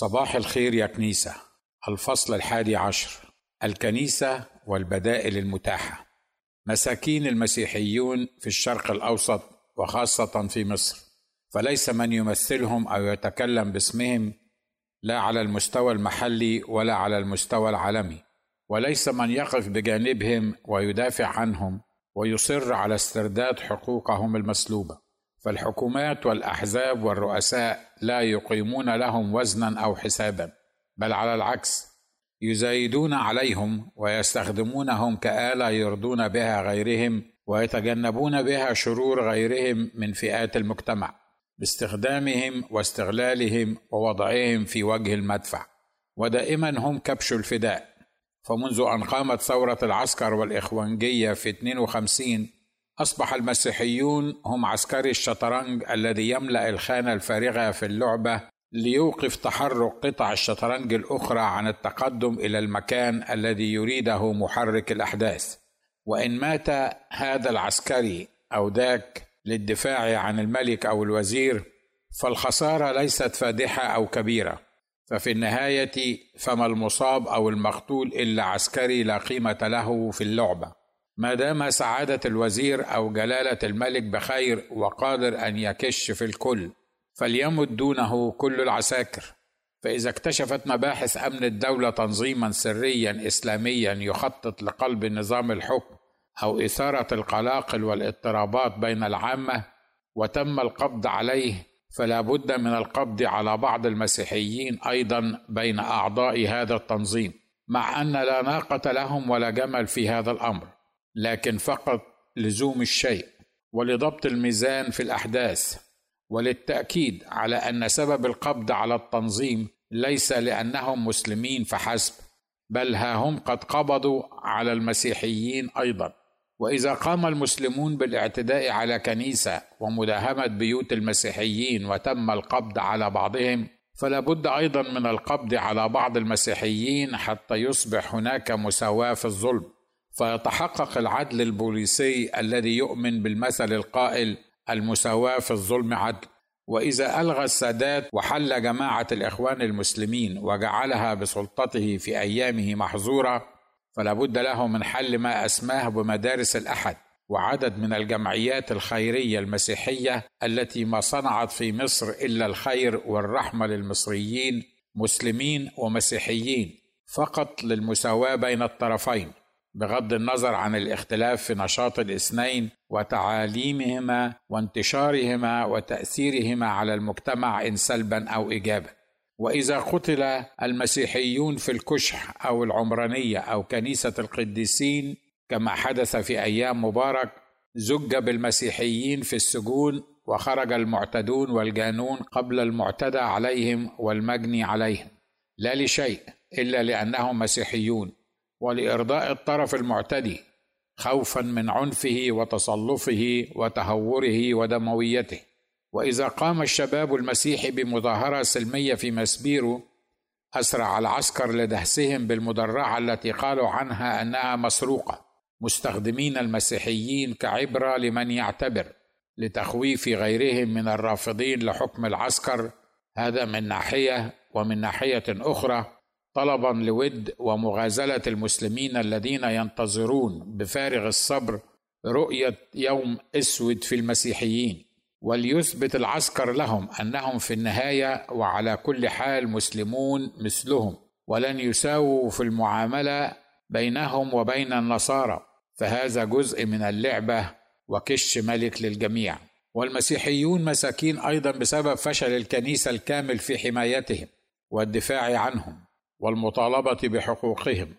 صباح الخير يا كنيسة. الفصل الحادي عشر. الكنيسة والبدائل المتاحة. مساكين المسيحيون في الشرق الأوسط وخاصة في مصر. فليس من يمثلهم أو يتكلم باسمهم لا على المستوى المحلي ولا على المستوى العالمي. وليس من يقف بجانبهم ويدافع عنهم ويصر على استرداد حقوقهم المسلوبة. فالحكومات والأحزاب والرؤساء لا يقيمون لهم وزنا أو حسابا بل على العكس يزايدون عليهم ويستخدمونهم كآلة يرضون بها غيرهم ويتجنبون بها شرور غيرهم من فئات المجتمع باستخدامهم واستغلالهم ووضعهم في وجه المدفع. ودائما هم كبش الفداء. فمنذ أن قامت ثورة العسكر والإخوانجية في 52 أصبح المسيحيون هم عسكري الشطرنج الذي يملأ الخانة الفارغة في اللعبة ليوقف تحرك قطع الشطرنج الأخرى عن التقدم إلى المكان الذي يريده محرك الأحداث. وإن مات هذا العسكري أو ذاك للدفاع عن الملك أو الوزير فالخسارة ليست فادحة أو كبيرة. ففي النهاية فما المصاب أو المقتول إلا عسكري لا قيمة له في اللعبة. ما دام سعادة الوزير أو جلالة الملك بخير وقادر أن يكش في الكل فليمت دونه كل العساكر. فإذا اكتشفت مباحث أمن الدولة تنظيما سريا إسلاميا يخطط لقلب نظام الحكم أو إثارة القلاقل والاضطرابات بين العامة وتم القبض عليه فلا بد من القبض على بعض المسيحيين أيضا بين أعضاء هذا التنظيم مع أن لا ناقة لهم ولا جمل في هذا الأمر. لكن فقط لزوم الشيء ولضبط الميزان في الأحداث وللتأكيد على أن سبب القبض على التنظيم ليس لأنهم مسلمين فحسب بل ها هم قد قبضوا على المسيحيين أيضا. وإذا قام المسلمون بالاعتداء على كنيسة ومداهمة بيوت المسيحيين وتم القبض على بعضهم فلا بد أيضا من القبض على بعض المسيحيين حتى يصبح هناك مساواة في الظلم. فيتحقق العدل البوليسي الذي يؤمن بالمثل القائل المساواة في الظلم عدل. وإذا ألغى السادات وحل جماعة الإخوان المسلمين وجعلها بسلطته في أيامه محظورة فلا بد له من حل ما أسماه بمدارس الأحد وعدد من الجمعيات الخيرية المسيحية التي ما صنعت في مصر إلا الخير والرحمة للمصريين مسلمين ومسيحيين فقط للمساواة بين الطرفين. بغض النظر عن الاختلاف في نشاط الاثنين وتعاليمهما وانتشارهما وتأثيرهما على المجتمع إن سلبا أو ايجابا. وإذا قتل المسيحيون في الكشح أو العمرانية أو كنيسة القديسين كما حدث في أيام مبارك زج بالمسيحيين في السجون وخرج المعتدون والجانون قبل المعتدى عليهم والمجني عليهم. لا لشيء إلا لأنهم مسيحيون. ولإرضاء الطرف المعتدي خوفا من عنفه وتصلفه وتهوره ودمويته. وإذا قام الشباب المسيحي بمظاهرة سلمية في مسبيرو أسرع العسكر لدهسهم بالمدرعة التي قالوا عنها أنها مسروقة. مستخدمين المسيحيين كعبرة لمن يعتبر لتخويف غيرهم من الرافضين لحكم العسكر. هذا من ناحية ومن ناحية أخرى طلبا لود ومغازلة المسلمين الذين ينتظرون بفارغ الصبر رؤية يوم أسود في المسيحيين وليثبت العسكر لهم أنهم في النهاية وعلى كل حال مسلمون مثلهم ولن يساووا في المعاملة بينهم وبين النصارى. فهذا جزء من اللعبة وكش ملك للجميع. والمسيحيون مساكين أيضا بسبب فشل الكنيسة الكامل في حمايتهم والدفاع عنهم. والمطالبة بحقوقهم.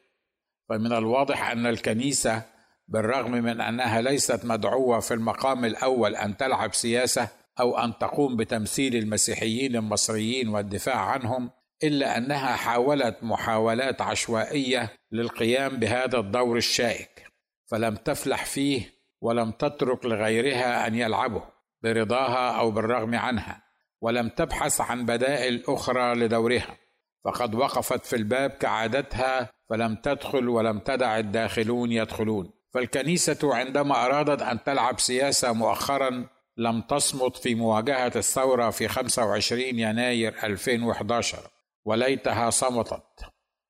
فمن الواضح أن الكنيسة بالرغم من أنها ليست مدعوة في المقام الأول أن تلعب سياسة أو أن تقوم بتمثيل المسيحيين المصريين والدفاع عنهم إلا أنها حاولت محاولات عشوائية للقيام بهذا الدور الشائك فلم تفلح فيه ولم تترك لغيرها أن يلعبه برضاها أو بالرغم عنها ولم تبحث عن بدائل أخرى لدورها. فقد وقفت في الباب كعادتها فلم تدخل ولم تدع الداخلون يدخلون. فالكنيسة عندما أرادت أن تلعب سياسة مؤخرا لم تصمت في مواجهة الثورة في 25 يناير 2011 وليتها صمتت.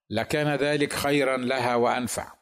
لكان ذلك خيرا لها وأنفع.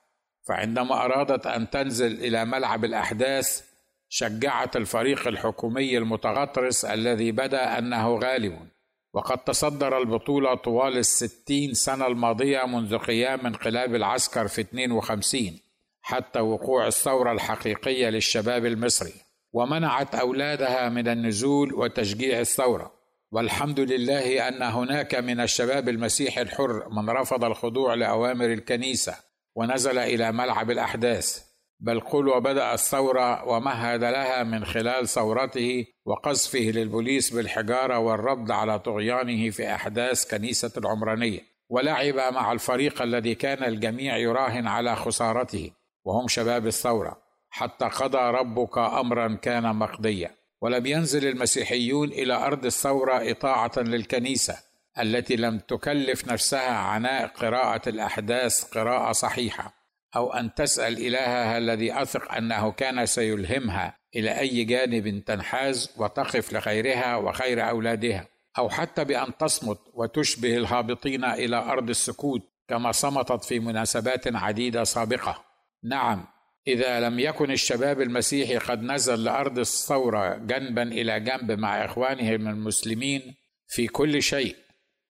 فعندما أرادت أن تنزل إلى ملعب الأحداث شجعت الفريق الحكومي المتغطرس الذي بدأ أنه غالب. وقد تصدر البطولة طوال الستين سنة الماضية منذ قيام انقلاب العسكر في 52 حتى وقوع الثورة الحقيقية للشباب المصري. ومنعت أولادها من النزول وتشجيع الثورة. والحمد لله أن هناك من الشباب المسيحي الحر من رفض الخضوع لأوامر الكنيسة ونزل إلى ملعب الأحداث. بل قل وبدأ الثورة ومهد لها من خلال ثورته وقذفه للبوليس بالحجارة والرد على طغيانه في أحداث كنيسة العمرانية ولعب مع الفريق الذي كان الجميع يراهن على خسارته وهم شباب الثورة حتى قضى ربك أمرا كان مقضيا. ولم ينزل المسيحيون إلى أرض الثورة إطاعة للكنيسة التي لم تكلف نفسها عناء قراءة الأحداث قراءة صحيحة. أو أن تسأل إلهها الذي أثق أنه كان سيلهمها إلى أي جانب تنحاز وتقف لخيرها وخير أولادها. أو حتى بأن تصمت وتشبه الهابطين إلى أرض السكوت كما صمتت في مناسبات عديدة سابقة. نعم إذا لم يكن الشباب المسيحي قد نزل لأرض الثورة جنبا إلى جنب مع إخوانهم المسلمين في كل شيء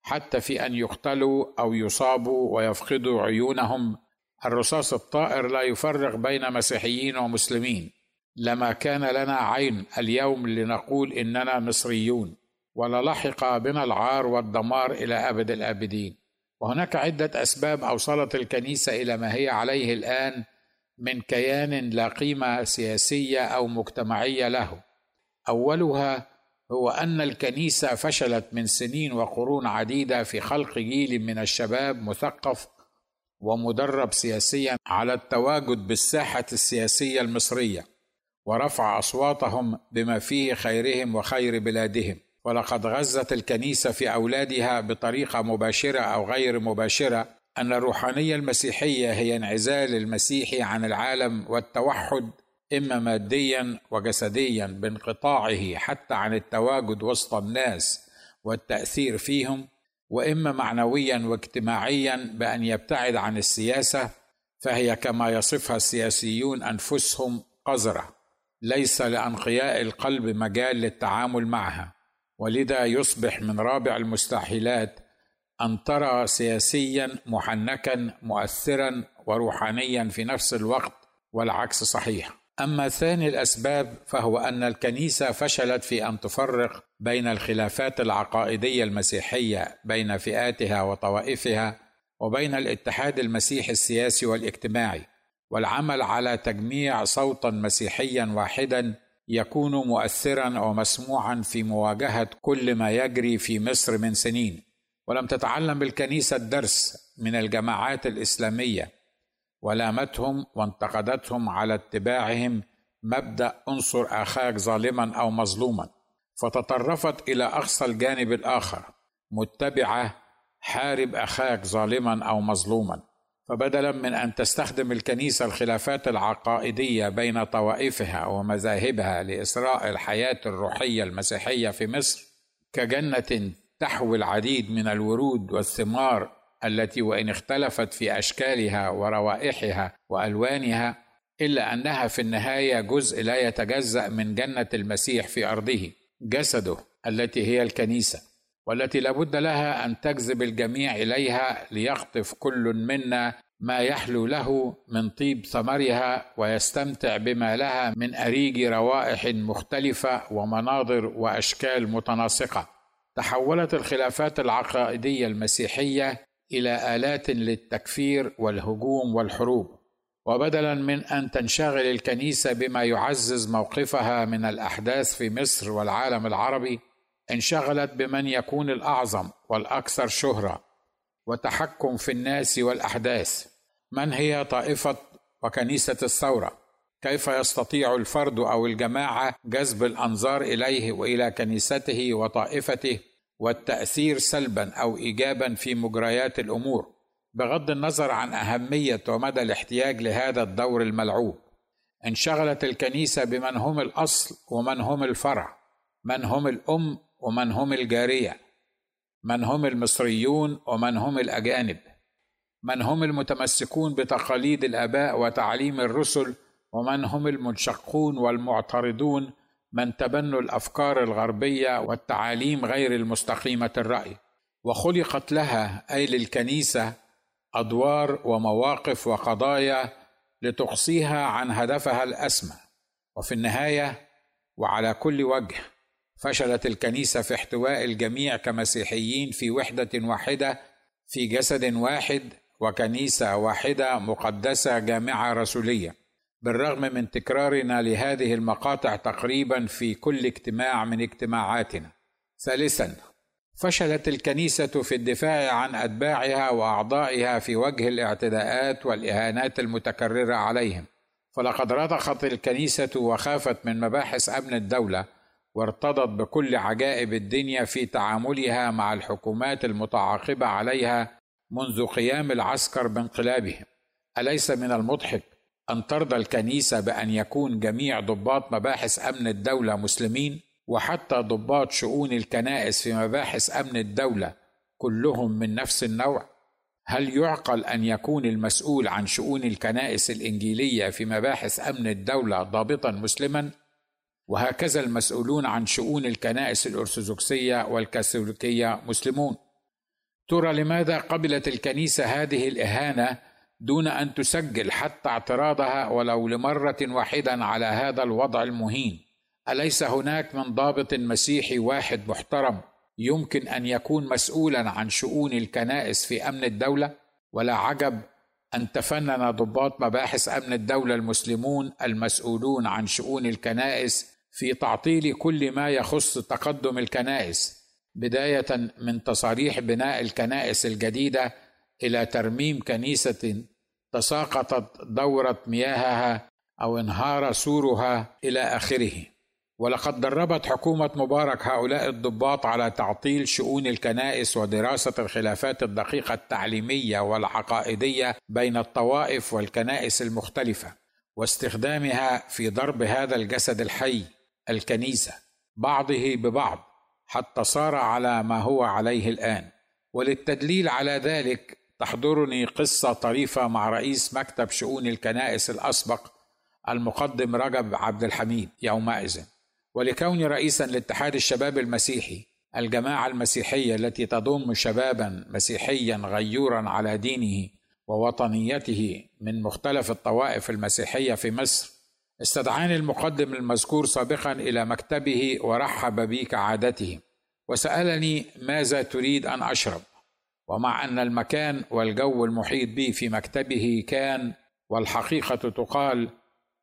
حتى في أن يقتلوا أو يصابوا ويفقدوا عيونهم الرصاص الطائر لا يفرق بين مسيحيين ومسلمين. لما كان لنا عين اليوم لنقول إننا مصريون وللحق بنا العار والدمار إلى أبد الآبدين. وهناك عدة أسباب أوصلت الكنيسة إلى ما هي عليه الآن من كيان لا قيمة سياسية أو مجتمعية له. أولها هو أن الكنيسة فشلت من سنين وقرون عديدة في خلق جيل من الشباب مثقف ومدرب سياسيا على التواجد بالساحة السياسية المصرية ورفع أصواتهم بما فيه خيرهم وخير بلادهم. ولقد غزت الكنيسة في أولادها بطريقة مباشرة أو غير مباشرة أن الروحانية المسيحية هي انعزال المسيحي عن العالم والتوحد إما ماديا وجسديا بانقطاعه حتى عن التواجد وسط الناس والتأثير فيهم وإما معنويا واجتماعيا بأن يبتعد عن السياسة فهي كما يصفها السياسيون أنفسهم قذرة. ليس لأنقياء القلب مجال للتعامل معها. ولذا يصبح من رابع المستحيلات أن ترى سياسيا محنكا مؤثرا وروحانيا في نفس الوقت والعكس صحيح. أما ثاني الأسباب فهو أن الكنيسة فشلت في أن تفرق بين الخلافات العقائدية المسيحية بين فئاتها وطوائفها وبين الاتحاد المسيحي السياسي والاجتماعي والعمل على تجميع صوتا مسيحيا واحدا يكون مؤثرا ومسموعا في مواجهة كل ما يجري في مصر من سنين. ولم تتعلم الكنيسة الدرس من الجماعات الإسلامية ولامتهم وانتقدتهم على اتباعهم مبدأ انصر آخاك ظالما أو مظلوما. فتطرفت إلى أقصى الجانب الآخر متبعة حارب آخاك ظالما أو مظلوما. فبدلا من أن تستخدم الكنيسة الخلافات العقائدية بين طوائفها ومذاهبها لإسراء الحياة الروحية المسيحية في مصر كجنة تحوي العديد من الورود والثمار التي وإن اختلفت في أشكالها وروائحها وألوانها إلا أنها في النهاية جزء لا يتجزأ من جنة المسيح في أرضه جسده التي هي الكنيسة والتي لابد لها أن تجذب الجميع إليها ليقطف كل منا ما يحلو له من طيب ثمرها ويستمتع بما لها من أريج روائح مختلفة ومناظر وأشكال متناسقة. تحولت الخلافات العقائدية المسيحية إلى آلات للتكفير والهجوم والحروب. وبدلا من أن تنشغل الكنيسة بما يعزز موقفها من الأحداث في مصر والعالم العربي انشغلت بمن يكون الأعظم والأكثر شهرة وتحكم في الناس والأحداث. من هي طائفة وكنيسة الثورة؟ كيف يستطيع الفرد أو الجماعة جذب الأنظار إليه وإلى كنيسته وطائفته؟ والتأثير سلبا أو ايجابا في مجريات الأمور بغض النظر عن أهمية ومدى الاحتياج لهذا الدور الملعوب. انشغلت الكنيسة بمن هم الأصل ومن هم الفرع من هم الأم ومن هم الجارية من هم المصريون ومن هم الأجانب من هم المتمسكون بتقاليد الآباء وتعليم الرسل ومن هم المنشقون والمعترضون من تبنوا الأفكار الغربية والتعاليم غير المستقيمة الرأي. وخلقت لها أي للكنيسة أدوار ومواقف وقضايا لتقصيها عن هدفها الأسمى. وفي النهاية وعلى كل وجه فشلت الكنيسة في احتواء الجميع كمسيحيين في وحدة واحدة في جسد واحد وكنيسة واحدة مقدسة جامعة رسولية. بالرغم من تكرارنا لهذه المقاطع تقريبا في كل اجتماع من اجتماعاتنا. ثالثا فشلت الكنيسة في الدفاع عن أتباعها وأعضائها في وجه الاعتداءات والإهانات المتكررة عليهم. فلقد رضخت الكنيسة وخافت من مباحث أمن الدولة وارتضت بكل عجائب الدنيا في تعاملها مع الحكومات المتعاقبة عليها منذ قيام العسكر بانقلابهم. أليس من المضحك أن ترضى الكنيسة بأن يكون جميع ضباط مباحث أمن الدولة مسلمين وحتى ضباط شؤون الكنائس في مباحث أمن الدولة كلهم من نفس النوع. هل يعقل أن يكون المسؤول عن شؤون الكنائس الإنجيلية في مباحث أمن الدولة ضابطا مسلما؟ وهكذا المسؤولون عن شؤون الكنائس الأرثوذكسية والكاثوليكية مسلمون. ترى لماذا قبلت الكنيسة هذه الإهانة دون أن تسجل حتى اعتراضها ولو لمرة واحدة على هذا الوضع المهين. أليس هناك من ضابط مسيحي واحد محترم يمكن أن يكون مسؤولا عن شؤون الكنائس في أمن الدولة؟ ولا عجب أن تفنن ضباط مباحث أمن الدولة المسلمون المسؤولون عن شؤون الكنائس في تعطيل كل ما يخص تقدم الكنائس بداية من تصاريح بناء الكنائس الجديدة إلى ترميم كنيسة تساقطت دورة مياهها أو انهار سورها إلى آخره. ولقد دربت حكومة مبارك هؤلاء الضباط على تعطيل شؤون الكنائس ودراسة الخلافات الدقيقة التعليمية والعقائدية بين الطوائف والكنائس المختلفة واستخدامها في ضرب هذا الجسد الحي الكنيسة بعضه ببعض حتى صار على ما هو عليه الآن. وللتدليل على ذلك تحضرني قصة طريفة مع رئيس مكتب شؤون الكنائس الأسبق المقدم رجب عبد الحميد يومئذ. ولكوني رئيسا لاتحاد الشباب المسيحي الجماعة المسيحية التي تضم شبابا مسيحيا غيورا على دينه ووطنيته من مختلف الطوائف المسيحية في مصر استدعاني المقدم المذكور سابقا إلى مكتبه ورحب بي كعادته وسألني ماذا تريد أن أشرب؟ ومع أن المكان والجو المحيط بي في مكتبه كان والحقيقة تقال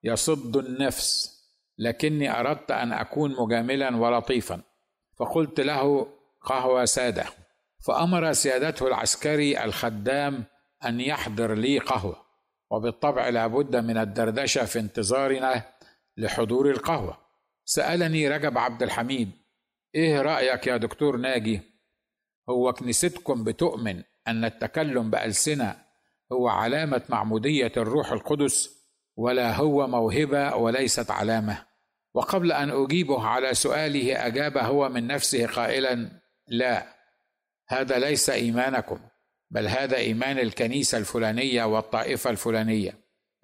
يصد النفس لكني أردت أن أكون مجاملا ولطيفا. فقلت له قهوة سادة. فأمر سيادته العسكري الخدام أن يحضر لي قهوة. وبالطبع لابد من الدردشة في انتظارنا لحضور القهوة. سألني رجب عبد الحميد إيه رأيك يا دكتور ناجي؟ هو كنيستكم بتؤمن أن التكلم بألسنة هو علامة معمودية الروح القدس ولا هو موهبة وليست علامة؟ وقبل أن أجيبه على سؤاله أجاب هو من نفسه قائلا لا هذا ليس إيمانكم بل هذا إيمان الكنيسة الفلانية والطائفة الفلانية.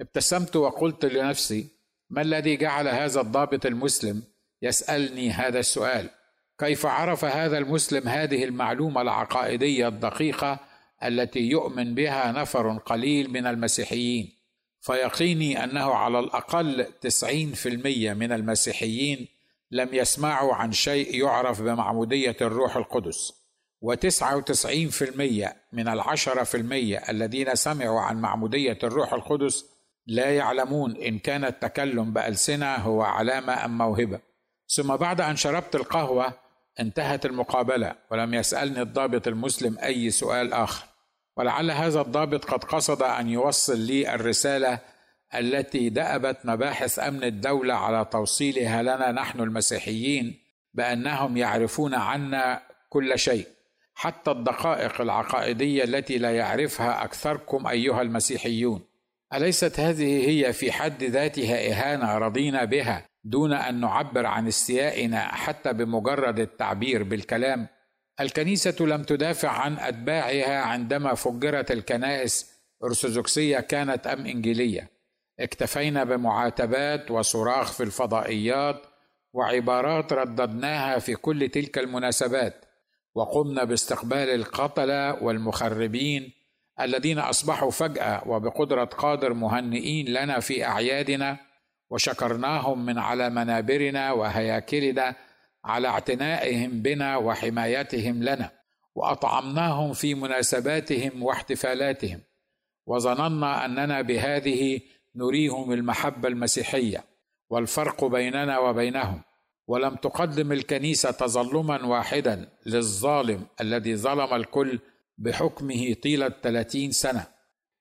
ابتسمت وقلت لنفسي ما الذي جعل هذا الضابط المسلم يسألني هذا السؤال؟ كيف عرف هذا المسلم هذه المعلومة العقائدية الدقيقة التي يؤمن بها نفر قليل من المسيحيين؟ فيقيني أنه على الأقل تسعين في المية من المسيحيين لم يسمعوا عن شيء يعرف بمعمودية الروح القدس وتسعة وتسعين في المية من العشرة في المية الذين سمعوا عن معمودية الروح القدس لا يعلمون إن كان التكلم بألسنة هو علامة أم موهبة. ثم بعد أن شربت القهوة انتهت المقابلة ولم يسألني الضابط المسلم أي سؤال آخر. ولعل هذا الضابط قد قصد أن يوصل لي الرسالة التي دأبت مباحث أمن الدولة على توصيلها لنا نحن المسيحيين بأنهم يعرفون عنا كل شيء. حتى الدقائق العقائدية التي لا يعرفها أكثركم أيها المسيحيون. أليست هذه هي في حد ذاتها إهانة رضينا بها دون أن نعبر عن استيائنا حتى بمجرد التعبير بالكلام الكنيسة لم تدافع عن أتباعها عندما فجرت الكنائس أرثوذكسية كانت أم إنجيلية. اكتفينا بمعاتبات وصراخ في الفضائيات وعبارات رددناها في كل تلك المناسبات وقمنا باستقبال القتله والمخربين الذين أصبحوا فجأة وبقدرة قادر مهنئين لنا في أعيادنا وشكرناهم من على منابرنا وهياكلنا على اعتنائهم بنا وحمايتهم لنا وأطعمناهم في مناسباتهم واحتفالاتهم. وظننا أننا بهذه نريهم المحبة المسيحية والفرق بيننا وبينهم. ولم تقدم الكنيسة تظلما واحدا للظالم الذي ظلم الكل بحكمه طيلة ثلاثين سنة.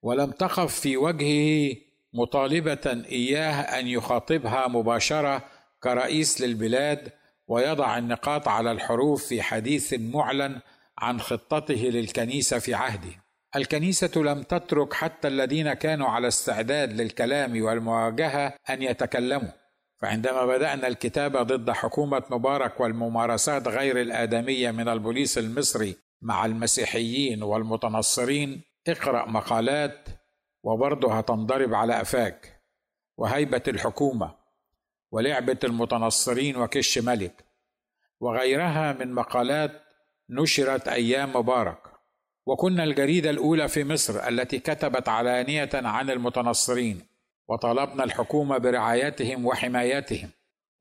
ولم تقف في وجهه مطالبة إياه أن يخاطبها مباشرة كرئيس للبلاد ويضع النقاط على الحروف في حديث معلن عن خطته للكنيسة في عهده. الكنيسة لم تترك حتى الذين كانوا على استعداد للكلام والمواجهة أن يتكلموا. فعندما بدأنا الكتابه ضد حكومة مبارك والممارسات غير الآدمية من البوليس المصري مع المسيحيين والمتنصرين اقرأ مقالات وبرضه هتنضرب على قفاك. وهيبة الحكومة ولعبة المتنصرين وكش ملك وغيرها من مقالات نشرت أيام مبارك. وكنا الجريدة الأولى في مصر التي كتبت علانية عن المتنصرين وطالبنا الحكومة برعايتهم وحمايتهم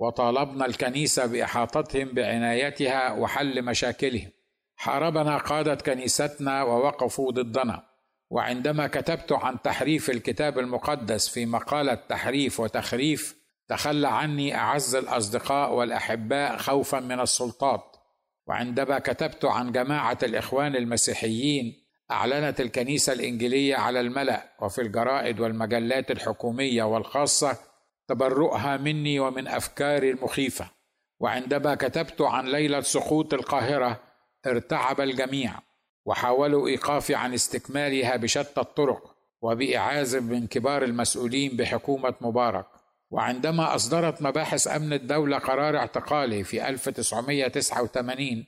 وطالبنا الكنيسة بإحاطتهم بعنايتها وحل مشاكلهم. حاربنا قادة كنيستنا ووقفوا ضدنا. وعندما كتبت عن تحريف الكتاب المقدس في مقالة تحريف وتخريف تخلى عني أعز الأصدقاء والأحباء خوفا من السلطات. وعندما كتبت عن جماعة الإخوان المسيحيين أعلنت الكنيسة الإنجيلية على الملأ وفي الجرائد والمجلات الحكومية والخاصة تبرؤها مني ومن أفكاري المخيفة. وعندما كتبت عن ليلة سقوط القاهرة ارتعب الجميع. وحاولوا ايقافي عن استكمالها بشتى الطرق وباعاز من كبار المسؤولين بحكومة مبارك. وعندما أصدرت مباحث أمن الدولة قرار اعتقالي في 1989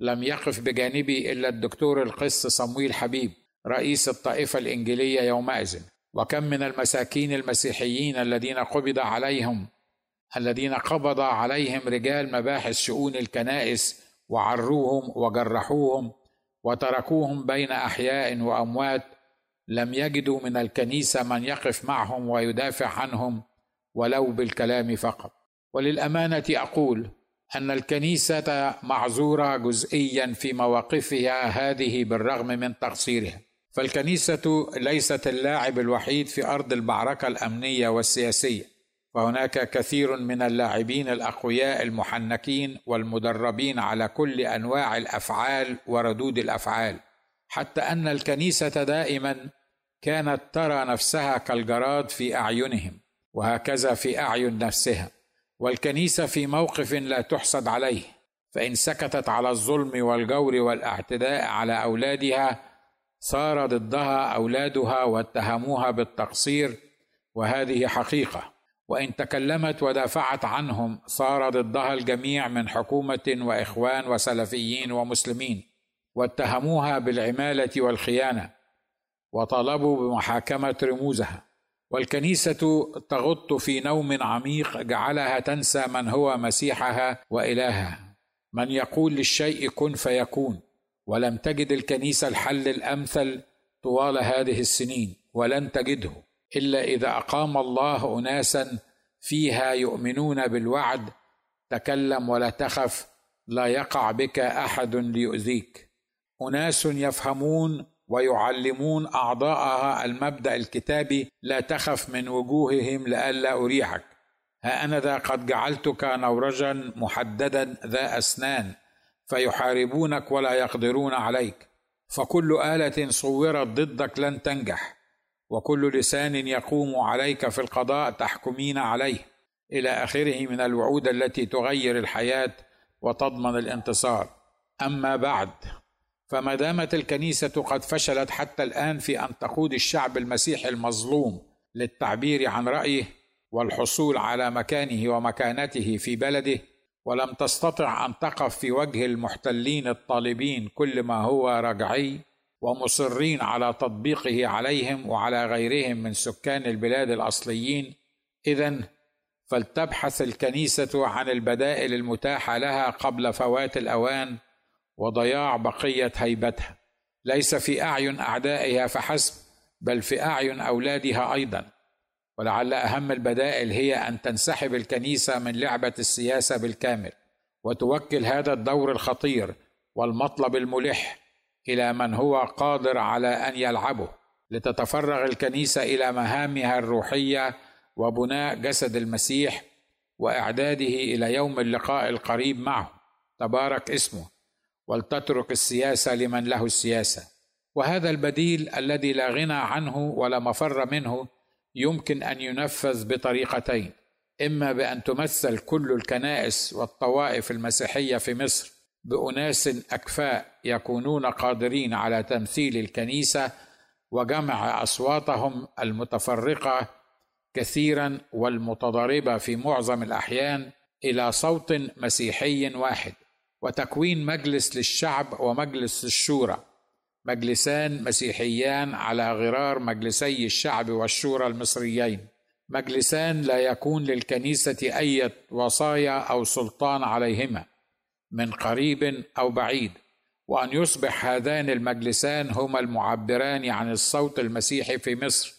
لم يقف بجانبي إلا الدكتور القس صمويل حبيب رئيس الطائفة الإنجيلية يومئذ. وكم من المساكين المسيحيين الذين قبض عليهم الذين قبض عليهم رجال مباحث شؤون الكنائس وعروهم وجرحوهم وتركوهم بين أحياء وأموات لم يجدوا من الكنيسة من يقف معهم ويدافع عنهم ولو بالكلام فقط. وللأمانة أقول أن الكنيسة معذورة جزئيا في مواقفها هذه بالرغم من تقصيرها. فالكنيسة ليست اللاعب الوحيد في أرض المعركه الأمنية والسياسية. فهناك كثير من اللاعبين الأقوياء المحنكين والمدربين على كل أنواع الأفعال وردود الأفعال. حتى أن الكنيسة دائما كانت ترى نفسها كالجراد في أعينهم وهكذا في أعين نفسها. والكنيسة في موقف لا تحسد عليه فإن سكتت على الظلم والجور والاعتداء على أولادها صار ضدها أولادها واتهموها بالتقصير وهذه حقيقة. وإن تكلمت ودافعت عنهم صار ضدها الجميع من حكومة وإخوان وسلفيين ومسلمين واتهموها بالعمالة والخيانة وطالبوا بمحاكمة رموزها. والكنيسة تغط في نوم عميق جعلها تنسى من هو مسيحها وإلهها. من يقول للشيء كن فيكون ولم تجد الكنيسة الحل الأمثل طوال هذه السنين ولن تجده. إلا إذا أقام الله اناسا فيها يؤمنون بالوعد تكلم ولا تخف لا يقع بك أحد ليؤذيك. أناس يفهمون ويعلمون أعضاءها المبدأ الكتابي لا تخف من وجوههم لئلا أريحك. ها أنا ذا قد جعلتك نورجا محددا ذا أسنان فيحاربونك ولا يقدرون عليك. فكل آلة صورت ضدك لن تنجح. وكل لسان يقوم عليك في القضاء تحكمين عليه. إلى آخره من الوعود التي تغير الحياة وتضمن الانتصار. أما بعد فما دامت الكنيسة قد فشلت حتى الآن في أن تقود الشعب المسيحي المظلوم للتعبير عن رأيه والحصول على مكانه ومكانته في بلده ولم تستطع أن تقف في وجه المحتلين الطالبين كل ما هو رجعي ومصرين على تطبيقه عليهم وعلى غيرهم من سكان البلاد الأصليين. اذا فلتبحث الكنيسة عن البدائل المتاحة لها قبل فوات الأوان وضياع بقية هيبتها. ليس في أعين أعدائها فحسب بل في أعين أولادها أيضا. ولعل أهم البدائل هي أن تنسحب الكنيسة من لعبة السياسة بالكامل وتوكل هذا الدور الخطير والمطلب الملح إلى من هو قادر على أن يلعبه لتتفرغ الكنيسة إلى مهامها الروحية وبناء جسد المسيح وإعداده إلى يوم اللقاء القريب معه. تبارك اسمه ولتترك السياسة لمن له السياسة. وهذا البديل الذي لا غنى عنه ولا مفر منه يمكن أن ينفذ بطريقتين إما بأن تمثل كل الكنائس والطوائف المسيحية في مصر بأناس أكفاء يكونون قادرين على تمثيل الكنيسة وجمع أصواتهم المتفرقة كثيرا والمتضاربة في معظم الأحيان إلى صوت مسيحي واحد وتكوين مجلس للشعب ومجلس للشورى مجلسان مسيحيان على غرار مجلسي الشعب والشورى المصريين مجلسان لا يكون للكنيسة أي وصايا أو سلطان عليهما. من قريب أو بعيد وأن يصبح هذان المجلسان هما المعبران عن الصوت المسيحي في مصر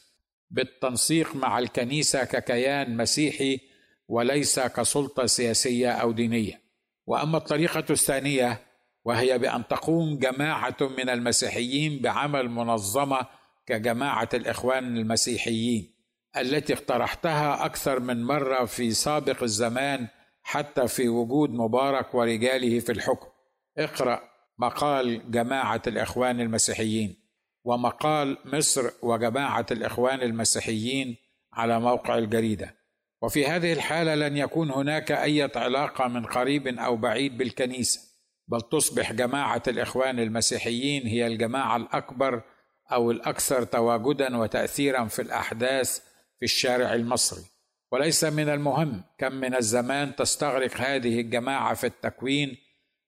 بالتنسيق مع الكنيسة ككيان مسيحي وليس كسلطة سياسية أو دينية. وأما الطريقة الثانية وهي بأن تقوم جماعة من المسيحيين بعمل منظمه كجماعة الإخوان المسيحيين التي اقترحتها أكثر من مرة في سابق الزمان حتى في وجود مبارك ورجاله في الحكم. اقرأ مقال جماعة الإخوان المسيحيين ومقال مصر وجماعة الإخوان المسيحيين على موقع الجريدة. وفي هذه الحالة لن يكون هناك أي علاقة من قريب أو بعيد بالكنيسة بل تصبح جماعة الإخوان المسيحيين هي الجماعة الأكبر أو الأكثر تواجدا وتاثيرا في الأحداث في الشارع المصري. وليس من المهم كم من الزمان تستغرق هذه الجماعة في التكوين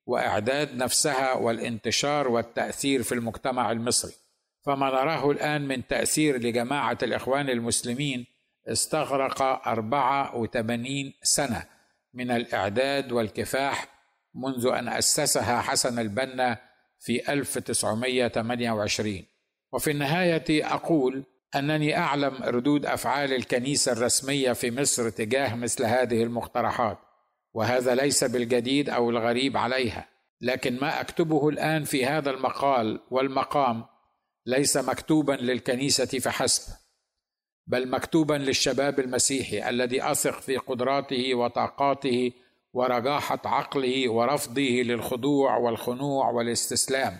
وإعداد نفسها والانتشار والتأثير في المجتمع المصري. فما نراه الآن من تأثير لجماعة الإخوان المسلمين استغرق 84 سنة من الإعداد والكفاح منذ أن أسسها حسن البنا في 1928 وفي النهاية أقول أنني أعلم ردود أفعال الكنيسة الرسمية في مصر تجاه مثل هذه المقترحات وهذا ليس بالجديد أو الغريب عليها لكن ما أكتبه الآن في هذا المقال والمقام ليس مكتوبا للكنيسة فحسب بل مكتوبا للشباب المسيحي الذي أثق في قدراته وطاقاته ورجاحة عقله ورفضه للخضوع والخنوع والاستسلام.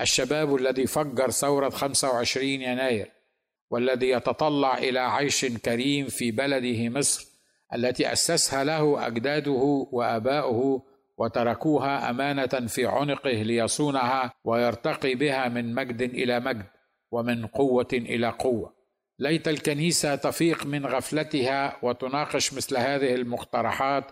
الشباب الذي فجر ثورة 25 يناير والذي يتطلع إلى عيش كريم في بلده مصر التي أسسها له أجداده وآباؤه وتركوها أمانة في عنقه ليصونها ويرتقي بها من مجد إلى مجد ومن قوة إلى قوة. ليت الكنيسة تفيق من غفلتها وتناقش مثل هذه المقترحات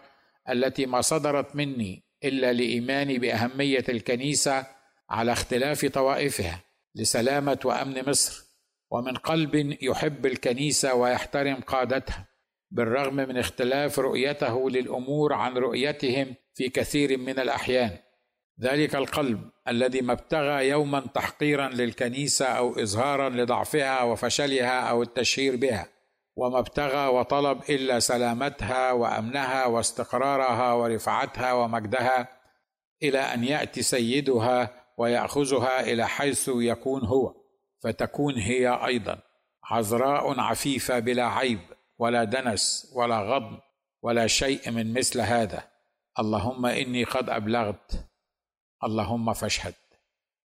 التي ما صدرت مني إلا لإيماني بأهمية الكنيسة على اختلاف طوائفها لسلامة وأمن مصر. ومن قلب يحب الكنيسة ويحترم قادتها بالرغم من اختلاف رؤيته للأمور عن رؤيتهم في كثير من الأحيان. ذلك القلب الذي ما ابتغى يوما تحقيرا للكنيسة أو اظهارا لضعفها وفشلها أو التشهير بها وما ابتغى وطلب إلا سلامتها وأمنها واستقرارها ورفعتها ومجدها إلى أن يأتي سيدها ويأخذها إلى حيث يكون هو. فتكون هي أيضا عذراء عفيفة بلا عيب ولا دنس ولا غضن ولا شيء من مثل هذا. اللهم إني قد أبلغت. اللهم فاشهد.